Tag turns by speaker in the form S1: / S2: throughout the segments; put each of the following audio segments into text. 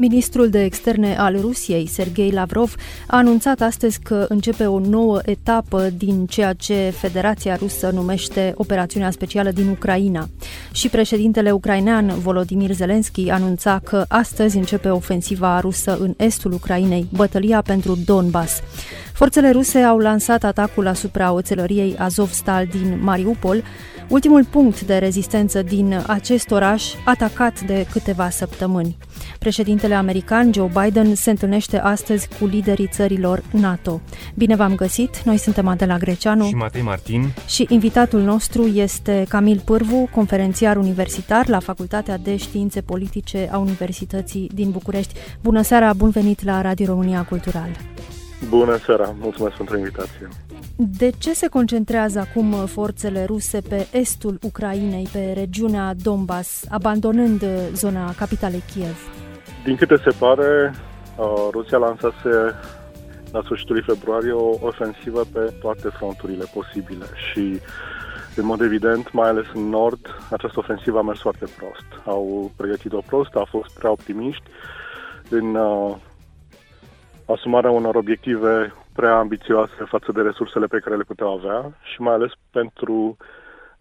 S1: Ministrul de Externe al Rusiei, Sergei Lavrov, a anunțat astăzi că începe o nouă etapă din ceea ce Federația Rusă numește operațiunea specială din Ucraina. Și președintele ucrainean Volodymyr Zelensky anunța că astăzi începe ofensiva rusă în estul Ucrainei, bătălia pentru Donbass. Forțele ruse au lansat atacul asupra oțelăriei Azovstal din Mariupol, ultimul punct de rezistență din acest oraș atacat de câteva săptămâni. Președintele american Joe Biden se întâlnește astăzi cu liderii țărilor NATO. Bine v-am găsit, noi suntem Adela Greceanu
S2: și Matei Martin
S1: și invitatul nostru este Camil Pârvu, conferențiar universitar la Facultatea de Științe Politice a Universității din București. Bună seara, bun venit la Radio România Cultural!
S3: Bună seara, mulțumesc pentru invitație.
S1: De ce se concentrează acum forțele ruse pe estul Ucrainei, pe regiunea Donbass, abandonând zona capitalei Kiev?
S3: Din câte se pare, Rusia lansase la sfârșitul februarie o ofensivă pe toate fronturile posibile și în mod evident, mai ales în nord, această ofensivă a mers foarte prost. Au pregătit-o prost, au fost prea optimiști în uh, asumarea unor obiective prea ambițioase față de resursele pe care le puteau avea și mai ales pentru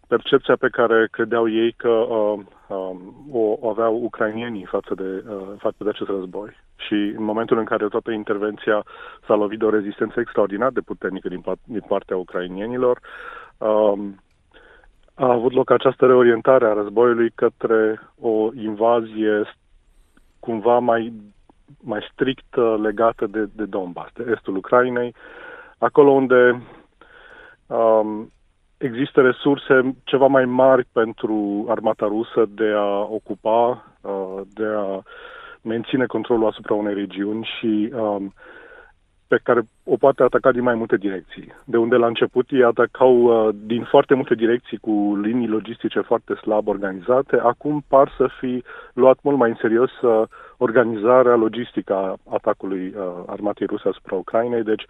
S3: percepția pe care credeau ei că uh, uh, o aveau ucrainienii față de, uh, față de acest război. Și în momentul în care toată intervenția s-a lovit de o rezistență extraordinar de puternică din, din partea ucrainienilor, uh, a avut loc această reorientare a războiului către o invazie cumva mai mai strict uh, legată de, de Donbass, de estul Ucrainei, acolo unde um, există resurse ceva mai mari pentru armata rusă de a ocupa, uh, de a menține controlul asupra unei regiuni și um, pe care o poate ataca din mai multe direcții. De unde la început ei atacau uh, din foarte multe direcții cu linii logistice foarte slab organizate, acum par să fi luat mult mai în serios uh, organizarea logistică a atacului uh, armatei ruse asupra Ucrainei, deci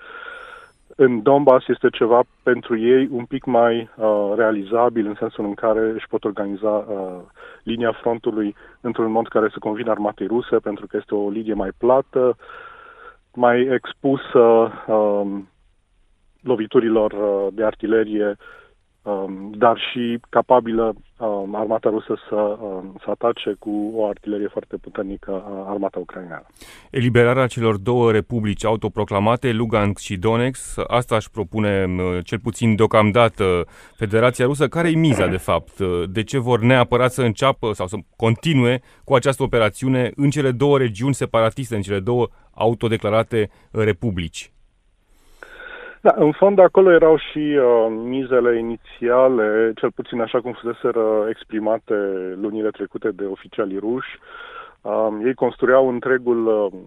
S3: în Donbass este ceva pentru ei un pic mai uh, realizabil în sensul în care își pot organiza uh, linia frontului într-un mod care să convină armatei ruse, pentru că este o linie mai plată, mai expusă um, loviturilor uh, de artilerie Um, dar și capabilă um, armata rusă să, um, să atace cu o artilerie foarte puternică armata ucraineană.
S2: Eliberarea celor două republici autoproclamate, Lugansk și Donetsk, asta își propune cel puțin deocamdată Federația Rusă. Care e miza, de fapt? De ce vor neapărat să înceapă sau să continue cu această operațiune în cele două regiuni separatiste, în cele două autodeclarate republici?
S3: Da, în fond acolo erau și uh, mizele inițiale, cel puțin așa cum fuseseră exprimate lunile trecute de oficialii ruși. Uh, ei construiau întregul uh,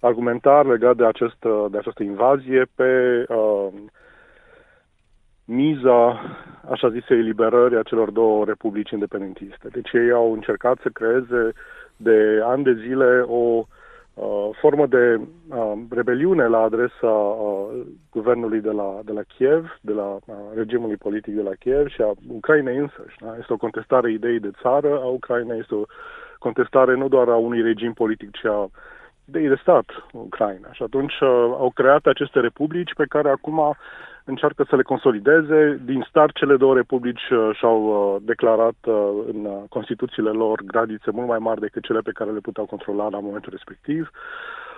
S3: argumentar legat de, acest, uh, de această invazie pe uh, miza, așa zise, eliberării acelor două republici independentiste. Deci ei au încercat să creeze de ani de zile o uh, formă de uh, rebeliune la adresa uh, guvernului de la, de la Kiev, de la uh, regimului politic de la Kiev și a Ucrainei însăși. Da? Este o contestare ideii de țară a Ucrainei, este o contestare nu doar a unui regim politic, ci a ideii de stat Ucraina. Și atunci uh, au creat aceste republici pe care acum încearcă să le consolideze. Din start, cele două republici uh, și-au uh, declarat uh, în Constituțiile lor gradițe mult mai mari decât cele pe care le puteau controla la momentul respectiv.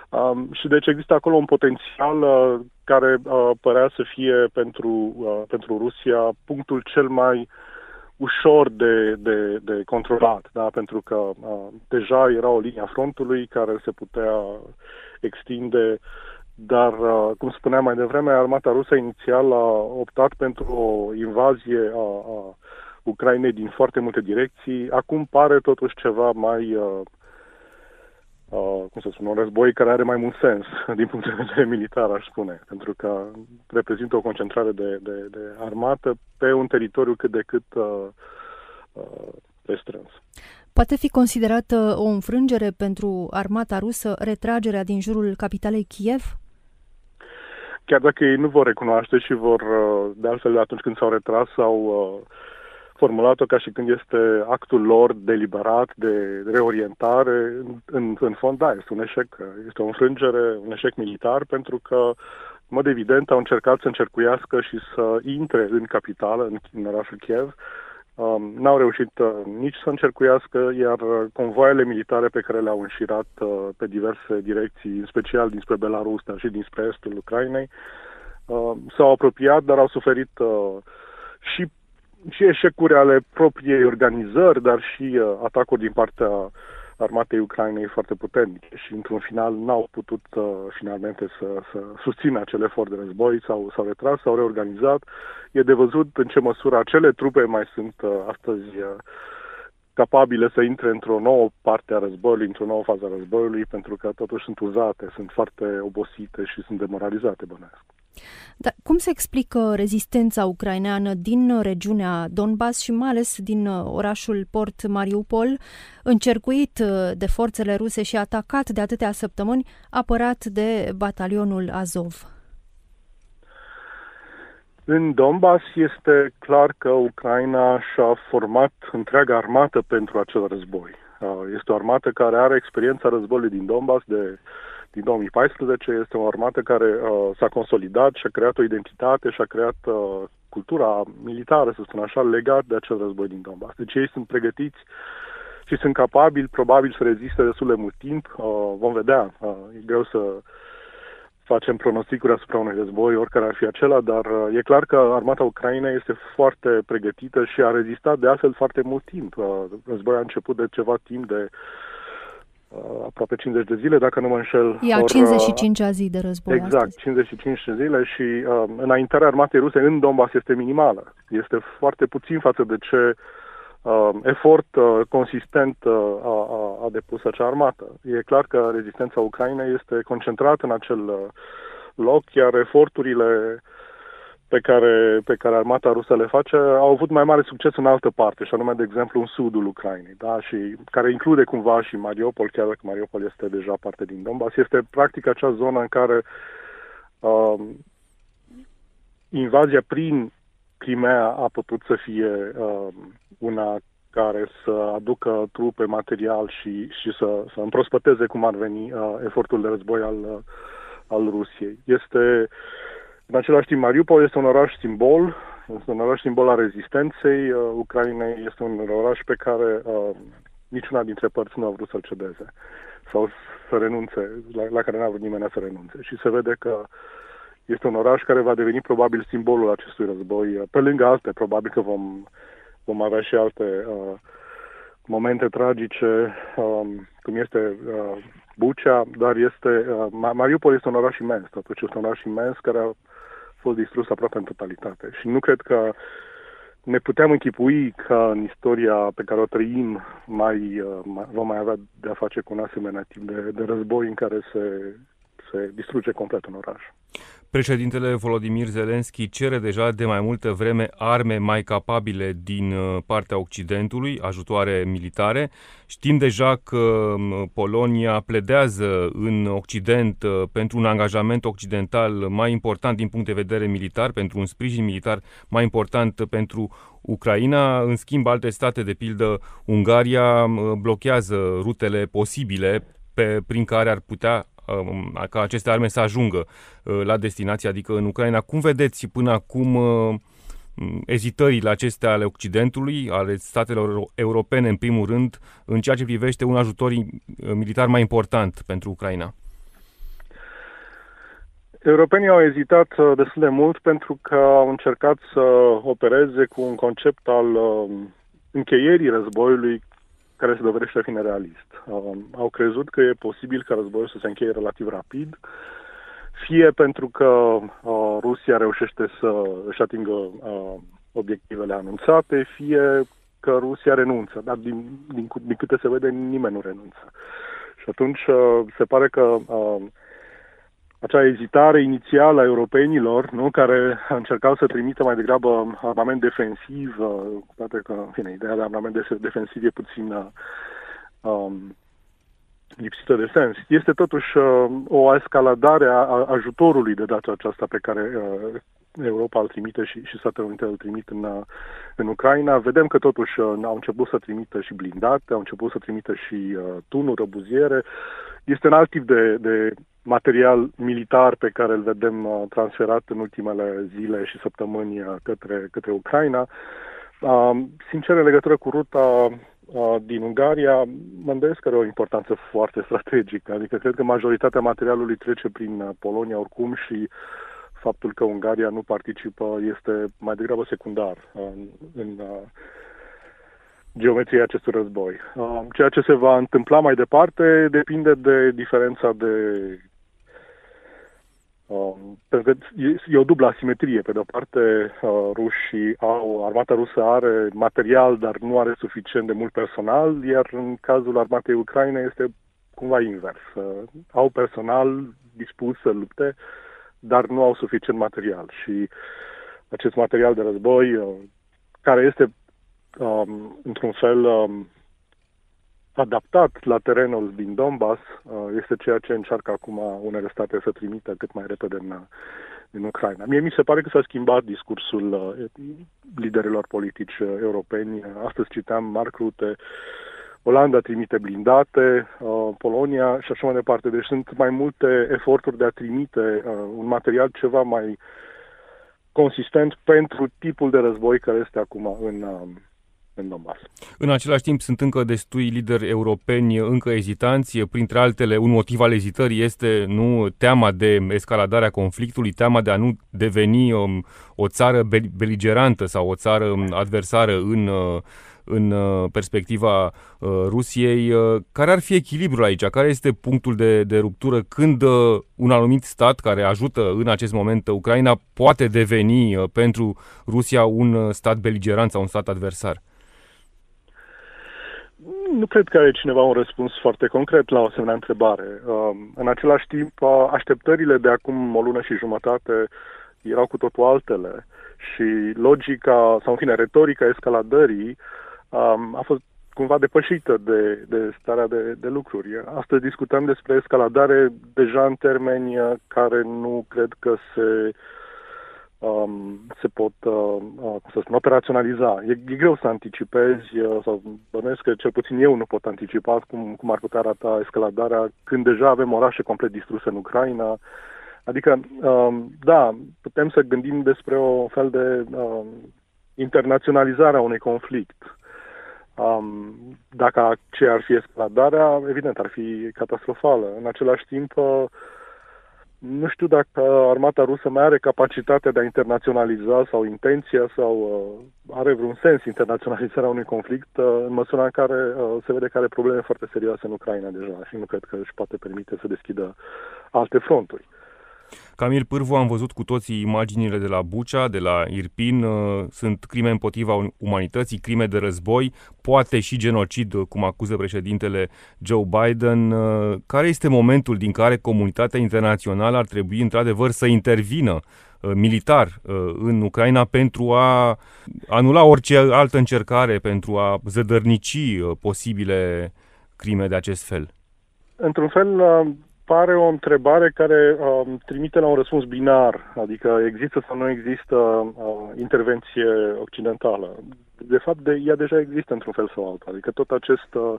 S3: Um, și deci există acolo un potențial uh, care uh, părea să fie pentru, uh, pentru Rusia punctul cel mai ușor de, de, de controlat, da? pentru că uh, deja era o linie a frontului care se putea extinde uh, dar, uh, cum spuneam mai devreme, armata rusă inițial a optat pentru o invazie a, a Ucrainei din foarte multe direcții. Acum pare totuși ceva mai, uh, uh, cum să spun, un război care are mai mult sens din punct de vedere militar, aș spune, pentru că reprezintă o concentrare de, de, de armată pe un teritoriu cât de cât uh, uh, restrâns.
S1: Poate fi considerată o înfrângere pentru armata rusă retragerea din jurul capitalei Kiev?
S3: Chiar dacă ei nu vor recunoaște și vor, uh, de altfel, atunci când s-au retras, au uh, formulat-o ca și când este actul lor deliberat de reorientare, în, în fond, da, este un eșec, este o înfrângere, un eșec militar, pentru că în mod evident, au încercat să încercuiască și să intre în capitală, în, în orașul Kiev. Um, n-au reușit uh, nici să încercuiască, iar convoaiele militare pe care le-au înșirat uh, pe diverse direcții, în special dinspre Belarus, dar și dinspre estul Ucrainei, uh, s-au apropiat, dar au suferit uh, și, și eșecuri ale propriei organizări, dar și uh, atacuri din partea armatei Ucrainei foarte puternice și într-un final n-au putut uh, finalmente să, să susțină acel efort de război, sau s-au retras, s-au reorganizat. E de văzut în ce măsură acele trupe mai sunt uh, astăzi uh, capabile să intre într-o nouă parte a războiului, într-o nouă fază a războiului, pentru că totuși sunt uzate, sunt foarte obosite și sunt demoralizate, bănesc.
S1: Dar cum se explică rezistența ucraineană din regiunea Donbass și mai ales din uh, orașul port Mariupol, încercuit uh, de forțele ruse și atacat de atâtea săptămâni, apărat de batalionul Azov?
S3: În Donbass este clar că Ucraina și-a format întreaga armată pentru acel război. Uh, este o armată care are experiența războiului din Donbass de din 2014. Este o armată care uh, s-a consolidat și a creat o identitate și a creat uh, cultura militară, să spun așa, legat de acel război din Donbass. Deci ei sunt pregătiți și sunt capabili, probabil, să reziste destul de mult timp. Uh, vom vedea. Uh, e greu să facem pronosticuri asupra unui război, oricare ar fi acela, dar uh, e clar că armata Ucrainei este foarte pregătită și a rezistat de altfel foarte mult timp. Uh, războiul a început de ceva timp de uh, aproape 50 de zile, dacă nu mă înșel.
S1: Ia or, 55 zi de război
S3: Exact,
S1: astăzi.
S3: 55 zile și uh, înaintarea armatei ruse în Donbass este minimală. Este foarte puțin față de ce uh, efort uh, consistent uh, a, a, a depus acea armată. E clar că rezistența Ucrainei este concentrată în acel uh, loc, iar eforturile pe care, pe care armata rusă le face au avut mai mare succes în altă parte, și anume, de exemplu, în sudul Ucrainei, da? și care include cumva și Mariupol, chiar dacă Mariupol este deja parte din Donbass, este practic acea zonă în care uh, invazia prin Crimea a putut să fie uh, una care să aducă trupe, material și, și să, să împrospăteze cum ar veni uh, efortul de război al, uh, al Rusiei. Este în același timp, Mariupol este un oraș simbol, este un oraș simbol al rezistenței uh, Ucrainei, este un oraș pe care uh, niciuna dintre părți nu a vrut să-l cedeze sau să renunțe, la, la care n-a vrut nimeni să renunțe. Și se vede că este un oraș care va deveni probabil simbolul acestui război, uh, pe lângă alte, probabil că vom, vom avea și alte uh, momente tragice, um, cum este uh, Bucea, dar este, uh, Mariupol este un oraș imens, totuși este un oraș imens care a fost distrus aproape în totalitate. Și nu cred că ne puteam închipui că în istoria pe care o trăim mai, uh, mai vom mai avea de-a face cu un asemenea tip de, de război în care se, se distruge complet un oraș.
S2: Președintele Volodimir Zelensky cere deja de mai multă vreme arme mai capabile din uh, partea Occidentului, ajutoare militare. Știm deja că um, Polonia pledează în Occident uh, pentru un angajament occidental mai important din punct de vedere militar, pentru un sprijin militar mai important pentru Ucraina. În schimb, alte state, de pildă Ungaria, uh, blochează rutele posibile pe, prin care ar putea Um, ca aceste arme să ajungă uh, la destinație, adică în Ucraina. Cum vedeți până acum uh, ezitările acestea ale Occidentului, ale statelor europene în primul rând, în ceea ce privește un ajutor uh, militar mai important pentru Ucraina?
S3: Europenii au ezitat destul de mult pentru că au încercat să opereze cu un concept al încheierii războiului care se dovedește a fi nerealist. Uh, au crezut că e posibil ca războiul să se încheie relativ rapid, fie pentru că uh, Rusia reușește să își atingă uh, obiectivele anunțate, fie că Rusia renunță, dar din, din, din câte se vede, nimeni nu renunță. Și atunci uh, se pare că uh, acea ezitare inițială a europenilor, nu, care încercau să trimită mai degrabă armament defensiv, uh, cu toate că, în fine, ideea de armament defensiv e puțin uh, um, lipsită de sens. Este totuși uh, o escaladare a, a ajutorului de data aceasta pe care uh, Europa îl trimite și, și Statele Unite îl trimit în, uh, în Ucraina. Vedem că totuși uh, au început să trimită și blindate, au început să trimită și uh, tunuri, răbuziere. Este un alt tip de, de material militar pe care îl vedem uh, transferat în ultimele zile și săptămâni uh, către, către Ucraina. Uh, sincer, în legătură cu ruta uh, din Ungaria, mă îndoiesc că are o importanță foarte strategică. Adică cred că majoritatea materialului trece prin uh, Polonia oricum și faptul că Ungaria nu participă este mai degrabă secundar în, în uh, geometria acestui război. Uh, ceea ce se va întâmpla mai departe depinde de diferența de Um, pentru că e o dublă asimetrie. Pe de o parte, uh, rușii au, armata rusă are material, dar nu are suficient de mult personal, iar în cazul armatei Ucraine este cumva invers. Uh, au personal dispus să lupte, dar nu au suficient material. Și acest material de război, uh, care este um, într-un fel um, adaptat la terenul din Donbass uh, este ceea ce încearcă acum unele state să trimită cât mai repede în, în Ucraina. Mie mi se pare că s-a schimbat discursul uh, liderilor politici uh, europeni. Astăzi citeam Mark Rutte, Olanda trimite blindate, Polonia și așa mai departe. Deci sunt mai multe eforturi de a trimite un material ceva mai consistent pentru tipul de război care este acum în, în Donbass.
S2: În același timp sunt încă destui lideri europeni încă ezitanți, printre altele un motiv al ezitării este nu teama de escaladarea conflictului, teama de a nu deveni um, o țară beligerantă sau o țară um, adversară în uh, în uh, perspectiva uh, Rusiei. Uh, care ar fi echilibrul aici? Care este punctul de, de ruptură când un anumit stat care ajută în acest moment Ucraina poate deveni pentru Rusia un stat beligerant sau un stat adversar?
S3: Nu cred că are cineva un răspuns foarte concret la o asemenea întrebare. Um, în același timp, așteptările de acum o lună și jumătate erau cu totul altele și logica, sau în fine, retorica escaladării um, a fost cumva depășită de, de starea de, de lucruri. Astăzi discutăm despre escaladare deja în termeni care nu cred că se um, se pot, uh, uh, să spun, operaționaliza. E, e greu să anticipezi, uh, sau bănuiesc că cel puțin eu nu pot anticipa cum, cum ar putea arata escaladarea când deja avem orașe complet distruse în Ucraina. Adică, um, da, putem să gândim despre o fel de um, internaționalizare a unui conflict. Um, dacă ce ar fi escaladarea, evident, ar fi catastrofală. În același timp, uh, nu știu dacă armata rusă mai are capacitatea de a internaționaliza sau intenția sau uh, are vreun sens internaționalizarea unui conflict uh, în măsura în care uh, se vede că are probleme foarte serioase în Ucraina deja și nu cred că își poate permite să deschidă alte fronturi.
S2: Camil Pârvu, am văzut cu toții imaginile de la Bucea, de la Irpin. Uh, sunt crime împotriva umanității, crime de război, poate și genocid, uh, cum acuză președintele Joe Biden. Uh, care este momentul din care comunitatea internațională ar trebui într-adevăr să intervină militar în Ucraina pentru a anula orice altă încercare, pentru a zădărnici posibile crime de acest fel?
S3: Într-un fel, pare o întrebare care uh, trimite la un răspuns binar, adică există sau nu există uh, intervenție occidentală. De fapt, de, ea deja există într-un fel sau altul, adică tot acest uh,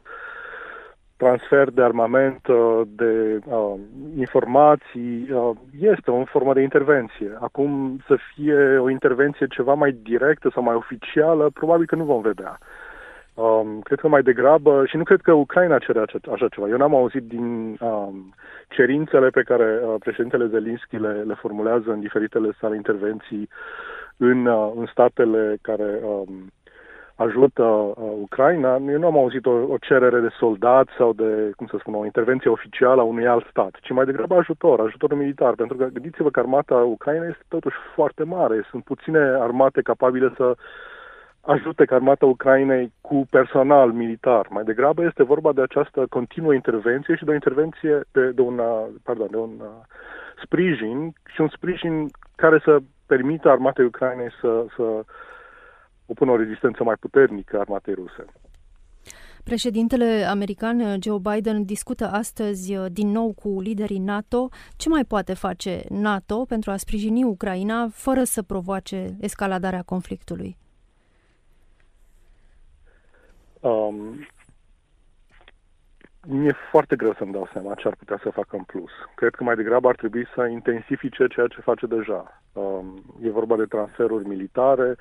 S3: transfer de armament, uh, de uh, informații, uh, este o formă de intervenție. Acum să fie o intervenție ceva mai directă sau mai oficială, probabil că nu vom vedea. Um, cred că mai degrabă, și nu cred că Ucraina cere așa, așa ceva. Eu n-am auzit din um, cerințele pe care uh, președintele Zelinski le, le formulează în diferitele sale intervenții în, uh, în statele care um, ajută uh, Ucraina. Eu nu am auzit o, o cerere de soldat sau de, cum să spun, o intervenție oficială a unui alt stat, ci mai degrabă ajutor, ajutor militar. Pentru că gândiți-vă că armata Ucraina este totuși foarte mare. Sunt puține armate capabile să ajute armata Ucrainei cu personal militar. Mai degrabă este vorba de această continuă intervenție și de o intervenție, de, de, un, pardon, de un sprijin și un sprijin care să permită armatei Ucrainei să, să opună o rezistență mai puternică armatei ruse.
S1: Președintele american Joe Biden discută astăzi uh, din nou cu liderii NATO. Ce mai poate face NATO pentru a sprijini Ucraina fără să provoace escaladarea conflictului? Um,
S3: mi-e foarte greu să-mi dau seama ce ar putea să facă în plus. Cred că mai degrabă ar trebui să intensifice ceea ce face deja. Um, e vorba de transferuri militare,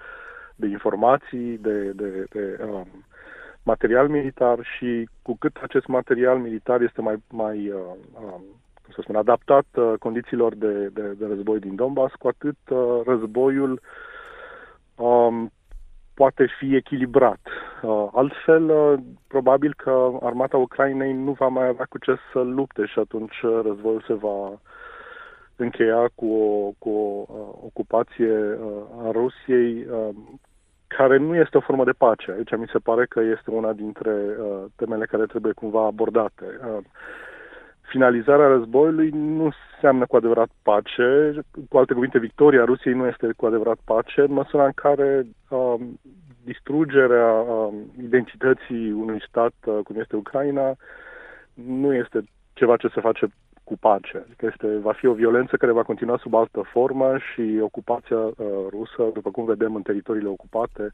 S3: de informații, de, de, de um, material militar și cu cât acest material militar este mai, mai uh, um, cum să spun, adaptat uh, condițiilor de, de, de război din Donbass, cu atât uh, războiul um, poate fi echilibrat. Uh, altfel, uh, probabil că armata Ucrainei nu va mai avea cu ce să lupte și atunci uh, războiul se va încheia cu o, cu o uh, ocupație uh, a Rusiei uh, care nu este o formă de pace. Aici mi se pare că este una dintre uh, temele care trebuie cumva abordate. Uh, finalizarea războiului nu înseamnă cu adevărat pace. Cu alte cuvinte, victoria Rusiei nu este cu adevărat pace, în măsura în care uh, distrugerea uh, identității unui stat uh, cum este Ucraina nu este ceva ce se face cu pace. Adică este, va fi o violență care va continua sub altă formă și ocupația uh, rusă, după cum vedem în teritoriile ocupate,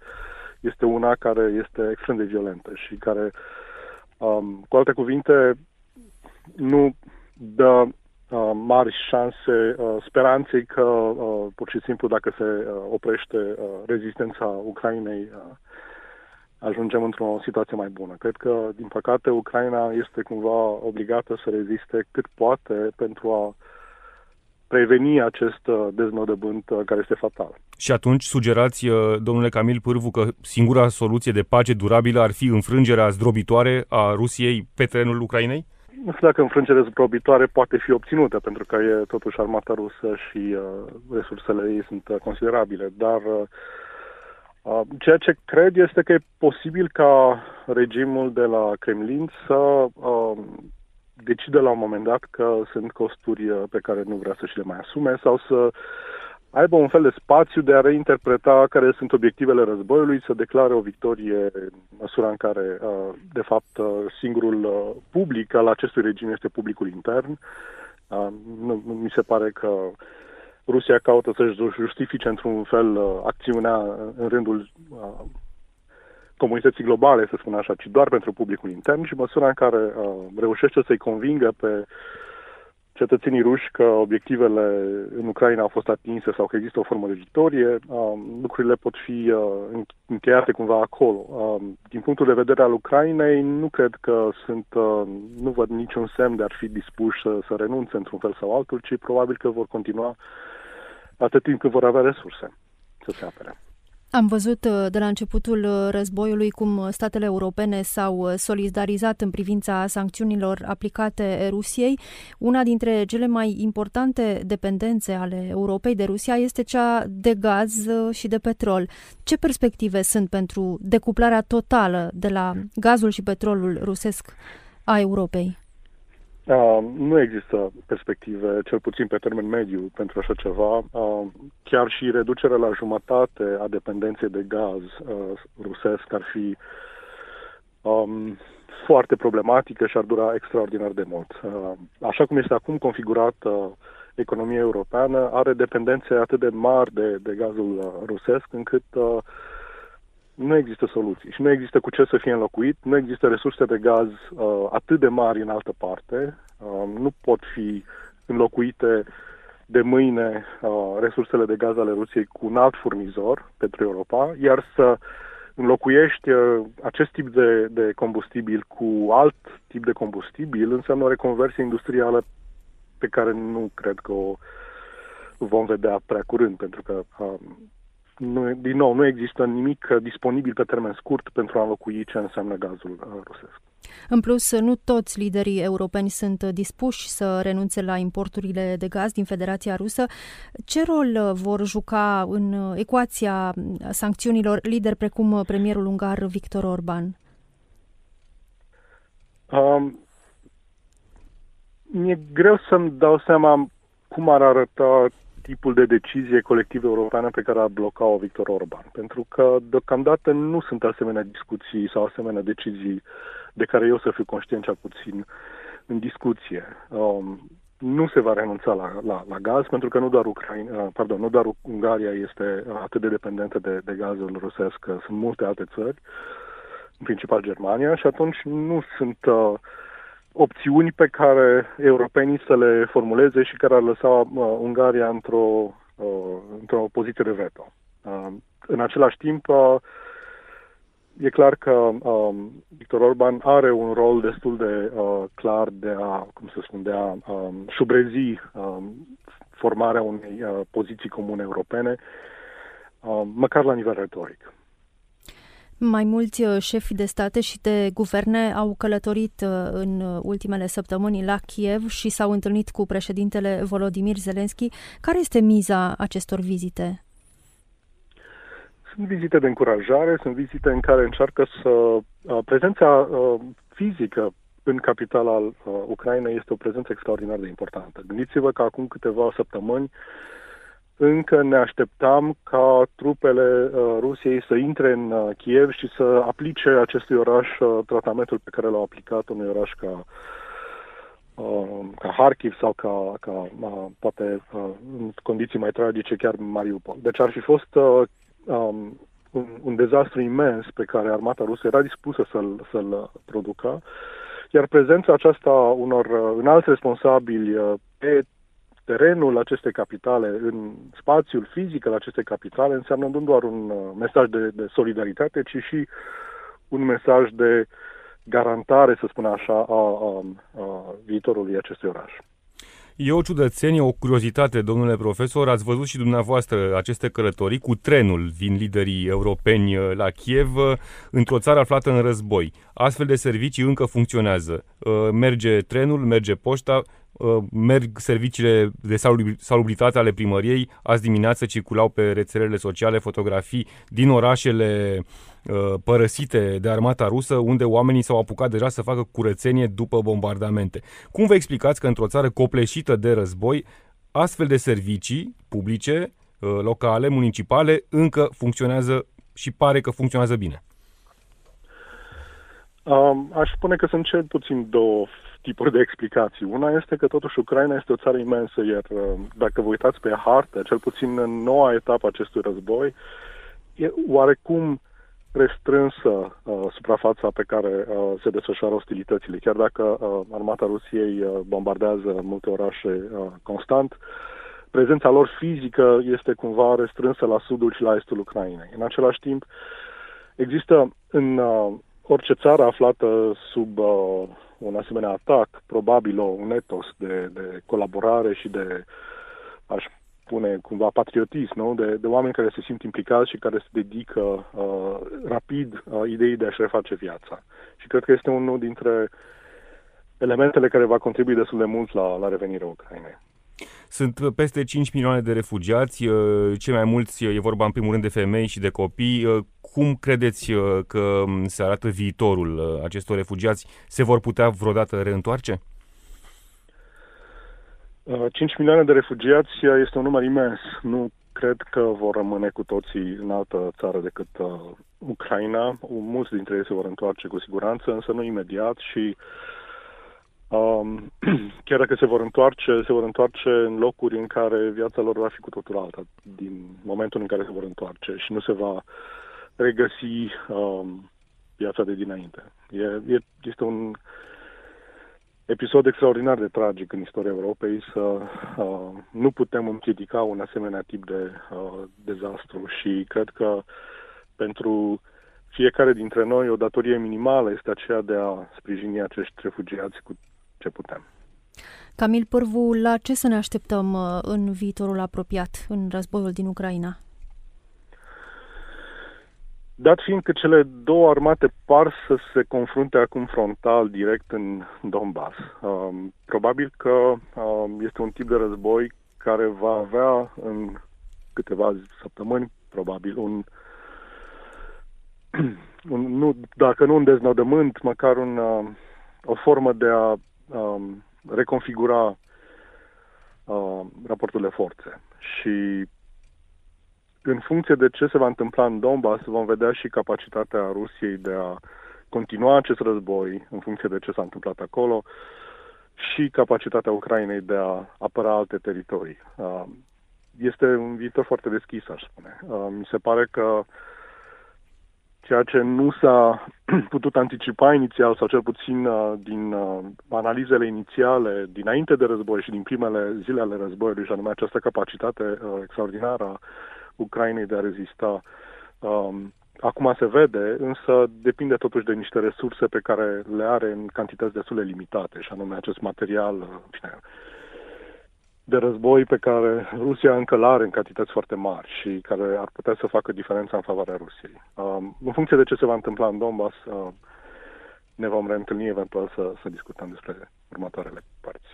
S3: este una care este extrem de violentă și care, um, cu alte cuvinte, nu dă uh, mari șanse uh, speranței că uh, pur și simplu dacă se uh, oprește uh, rezistența Ucrainei uh, ajungem într-o situație mai bună. Cred că, din păcate, Ucraina este cumva obligată să reziste cât poate pentru a preveni acest uh, deznodăbânt uh, care este fatal.
S2: Și atunci sugerați, uh, domnule Camil Pârvu, că singura soluție de pace durabilă ar fi înfrângerea zdrobitoare a Rusiei pe terenul Ucrainei?
S3: Nu știu dacă înfrângerea zdrobitoare poate fi obținută, pentru că e totuși armata rusă și uh, resursele ei sunt considerabile, dar uh, Uh, ceea ce cred este că e posibil ca regimul de la Kremlin să uh, decide la un moment dat că sunt costuri uh, pe care nu vrea să și le mai asume sau să aibă un fel de spațiu de a reinterpreta care sunt obiectivele războiului, să declare o victorie în măsura în care, uh, de fapt, singurul public al acestui regim este publicul intern. Nu, mi se pare că Rusia caută să-și justifice într-un fel uh, acțiunea în rândul uh, comunității globale, să spun așa, ci doar pentru publicul intern și măsura în care uh, reușește să-i convingă pe cetățenii ruși că obiectivele în Ucraina au fost atinse sau că există o formă de victorie, uh, lucrurile pot fi uh, încheiate cumva acolo. Uh, din punctul de vedere al Ucrainei, nu cred că sunt, uh, nu văd niciun semn de a fi dispuși să, să renunțe într-un fel sau altul, ci probabil că vor continua atât timp cât vor avea resurse să se apere.
S1: Am văzut uh, de la începutul uh, războiului cum uh, statele europene s-au solidarizat în privința sancțiunilor aplicate Rusiei. Una dintre cele mai importante dependențe ale Europei de Rusia este cea de gaz și de petrol. Ce perspective sunt pentru decuplarea totală de la gazul și petrolul rusesc a Europei?
S3: Uh, nu există perspective, cel puțin pe termen mediu, pentru așa ceva. Uh, chiar și reducerea la jumătate a dependenței de gaz uh, rusesc ar fi um, foarte problematică și ar dura extraordinar de mult. Uh, așa cum este acum configurată uh, economia europeană, are dependențe atât de mari de, de gazul uh, rusesc, încât uh, nu există soluții și nu există cu ce să fie înlocuit, nu există resurse de gaz uh, atât de mari în altă parte, uh, nu pot fi înlocuite de mâine uh, resursele de gaz ale Rusiei cu un alt furnizor pentru Europa, iar să înlocuiești uh, acest tip de, de combustibil cu alt tip de combustibil înseamnă o reconversie industrială pe care nu cred că o vom vedea prea curând, pentru că um, nu, din nou, nu există nimic disponibil pe termen scurt pentru a înlocui ce înseamnă gazul uh, rusesc.
S1: În plus, nu toți liderii europeni sunt dispuși să renunțe la importurile de gaz din Federația Rusă. Ce rol vor juca în ecuația sancțiunilor lideri precum premierul ungar Victor Orban?
S3: Um, mi-e greu să-mi dau seama cum ar arăta tipul de decizie colectivă europeană pe care ar bloca-o Victor Orban. Pentru că deocamdată nu sunt asemenea discuții sau asemenea decizii de care eu să fiu conștient cel puțin în discuție. Um, nu se va renunța la, la, la gaz, pentru că nu doar, Ucraina, uh, pardon, nu doar Ungaria este atât de dependentă de, de gazul rusesc, sunt multe alte țări, în principal Germania, și atunci nu sunt uh, opțiuni pe care europenii să le formuleze și care ar lăsa uh, Ungaria într-o, uh, într-o poziție de veto. Uh, în același timp, uh, e clar că um, Victor Orban are un rol destul de uh, clar de a, cum să spun, de a um, subrezi um, formarea unei uh, poziții comune europene, uh, măcar la nivel retoric.
S1: Mai mulți uh, șefi de state și de guverne au călătorit uh, în ultimele săptămâni la Kiev și s-au întâlnit cu președintele Volodymyr Zelensky. Care este miza acestor vizite?
S3: Sunt vizite de încurajare, sunt vizite în care încearcă să... Uh, prezența fizică în capitala Ucrainei este o prezență extraordinar de importantă. Gândiți-vă că acum câteva săptămâni încă ne așteptam ca trupele uh, Rusiei să intre în uh, Kiev și să aplice acestui oraș uh, tratamentul pe care l-au aplicat unui oraș ca uh, ca Harkiv sau ca, ca uh, poate uh, în condiții mai tragice chiar Mariupol. Deci ar fi fost uh, um, un, un dezastru imens pe care armata rusă era dispusă să-l, să-l producă, iar prezența aceasta unor uh, înalți responsabili uh, pe terenul acestei capitale, în spațiul fizic al acestei capitale, înseamnă nu doar un uh, mesaj de, de solidaritate, ci și un mesaj de garantare, să spun așa, a, a, a viitorului acestui oraș.
S2: E o ciudățenie, o curiozitate, domnule profesor. Ați văzut și dumneavoastră aceste călătorii cu trenul vin liderii europeni uh, la Kiev, uh, într-o țară aflată în război. Astfel de servicii încă funcționează. Merge trenul, merge poșta, Uh, merg serviciile de salubritate ale primăriei. Azi dimineață circulau pe rețelele sociale fotografii din orașele uh, părăsite de armata rusă, unde oamenii s-au apucat deja să facă curățenie după bombardamente. Cum vă explicați că într-o țară copleșită de război, astfel de servicii publice, uh, locale, municipale, încă funcționează și pare că funcționează bine?
S3: Um, aș spune că sunt cel puțin două tipuri de explicații. Una este că totuși Ucraina este o țară imensă, iar uh, dacă vă uitați pe hartă, cel puțin în noua etapă acestui război, e oarecum restrânsă uh, suprafața pe care uh, se desfășoară ostilitățile. Chiar dacă uh, armata Rusiei uh, bombardează multe orașe uh, constant, prezența lor fizică este cumva restrânsă la sudul și la estul Ucrainei. În același timp, există în uh, orice țară aflată sub uh, un asemenea atac, probabil un etos de, de colaborare și de, aș pune cumva patriotism, nu? De, de oameni care se simt implicați și care se dedică uh, rapid uh, ideii de a-și reface viața. Și cred că este unul dintre elementele care va contribui destul de mult la, la revenirea Ucrainei.
S2: Sunt peste 5 milioane de refugiați, uh, cei mai mulți e vorba în primul rând de femei și de copii. Uh, cum credeți uh, că se arată viitorul acestor refugiați? Se vor putea vreodată reîntoarce?
S3: 5 milioane de refugiați este un număr imens. Nu cred că vor rămâne cu toții în altă țară decât uh, Ucraina. Mulți dintre ei se vor întoarce cu siguranță, însă nu imediat și uh, Um, chiar dacă se vor întoarce, se vor întoarce în locuri în care viața lor va fi cu totul alta din momentul în care se vor întoarce și nu se va regăsi um, viața de dinainte. E, e, este un episod extraordinar de tragic în istoria Europei să uh, nu putem împiedica un asemenea tip de uh, dezastru și cred că pentru fiecare dintre noi o datorie minimală este aceea de a sprijini acești refugiați cu ce putem.
S1: Camil Pârvu, la ce să ne așteptăm uh, în viitorul apropiat, în războiul din Ucraina?
S3: Dat fiind că cele două armate par să se confrunte acum frontal, direct în Donbass, um, probabil că um, este un tip de război care va avea în câteva săptămâni, probabil, un, un nu, dacă nu un deznodământ, măcar un, uh, o formă de a um, reconfigura uh, raportul de forțe. Și în funcție de ce se va întâmpla în Donbass, vom vedea și capacitatea Rusiei de a continua acest război în funcție de ce s-a întâmplat acolo și capacitatea Ucrainei de a apăra alte teritorii. Uh, este un viitor foarte deschis, aș spune. Uh, mi se pare că ceea ce nu s-a putut anticipa inițial, sau cel puțin uh, din analizele inițiale, dinainte de război și din primele zile ale războiului, și anume această capacitate extraordinară a Ucrainei de a rezista. Um, acum se vede, însă depinde totuși de niște resurse pe care le are în cantități destul de limitate, și anume acest material bine, de război pe care Rusia încă l are în cantități foarte mari și care ar putea să facă diferența în favoarea Rusiei. Um, în funcție de ce se va întâmpla în Donbass, uh, ne vom reîntâlni eventual să, să discutăm despre următoarele părți.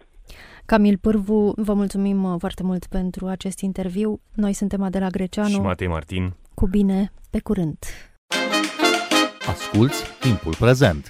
S1: Camil Pârvu, vă mulțumim uh, foarte mult pentru acest interviu. Noi suntem Adela Greceanu. Și
S2: Matei Martin.
S1: Cu bine, pe curând.
S4: Asculți timpul prezent.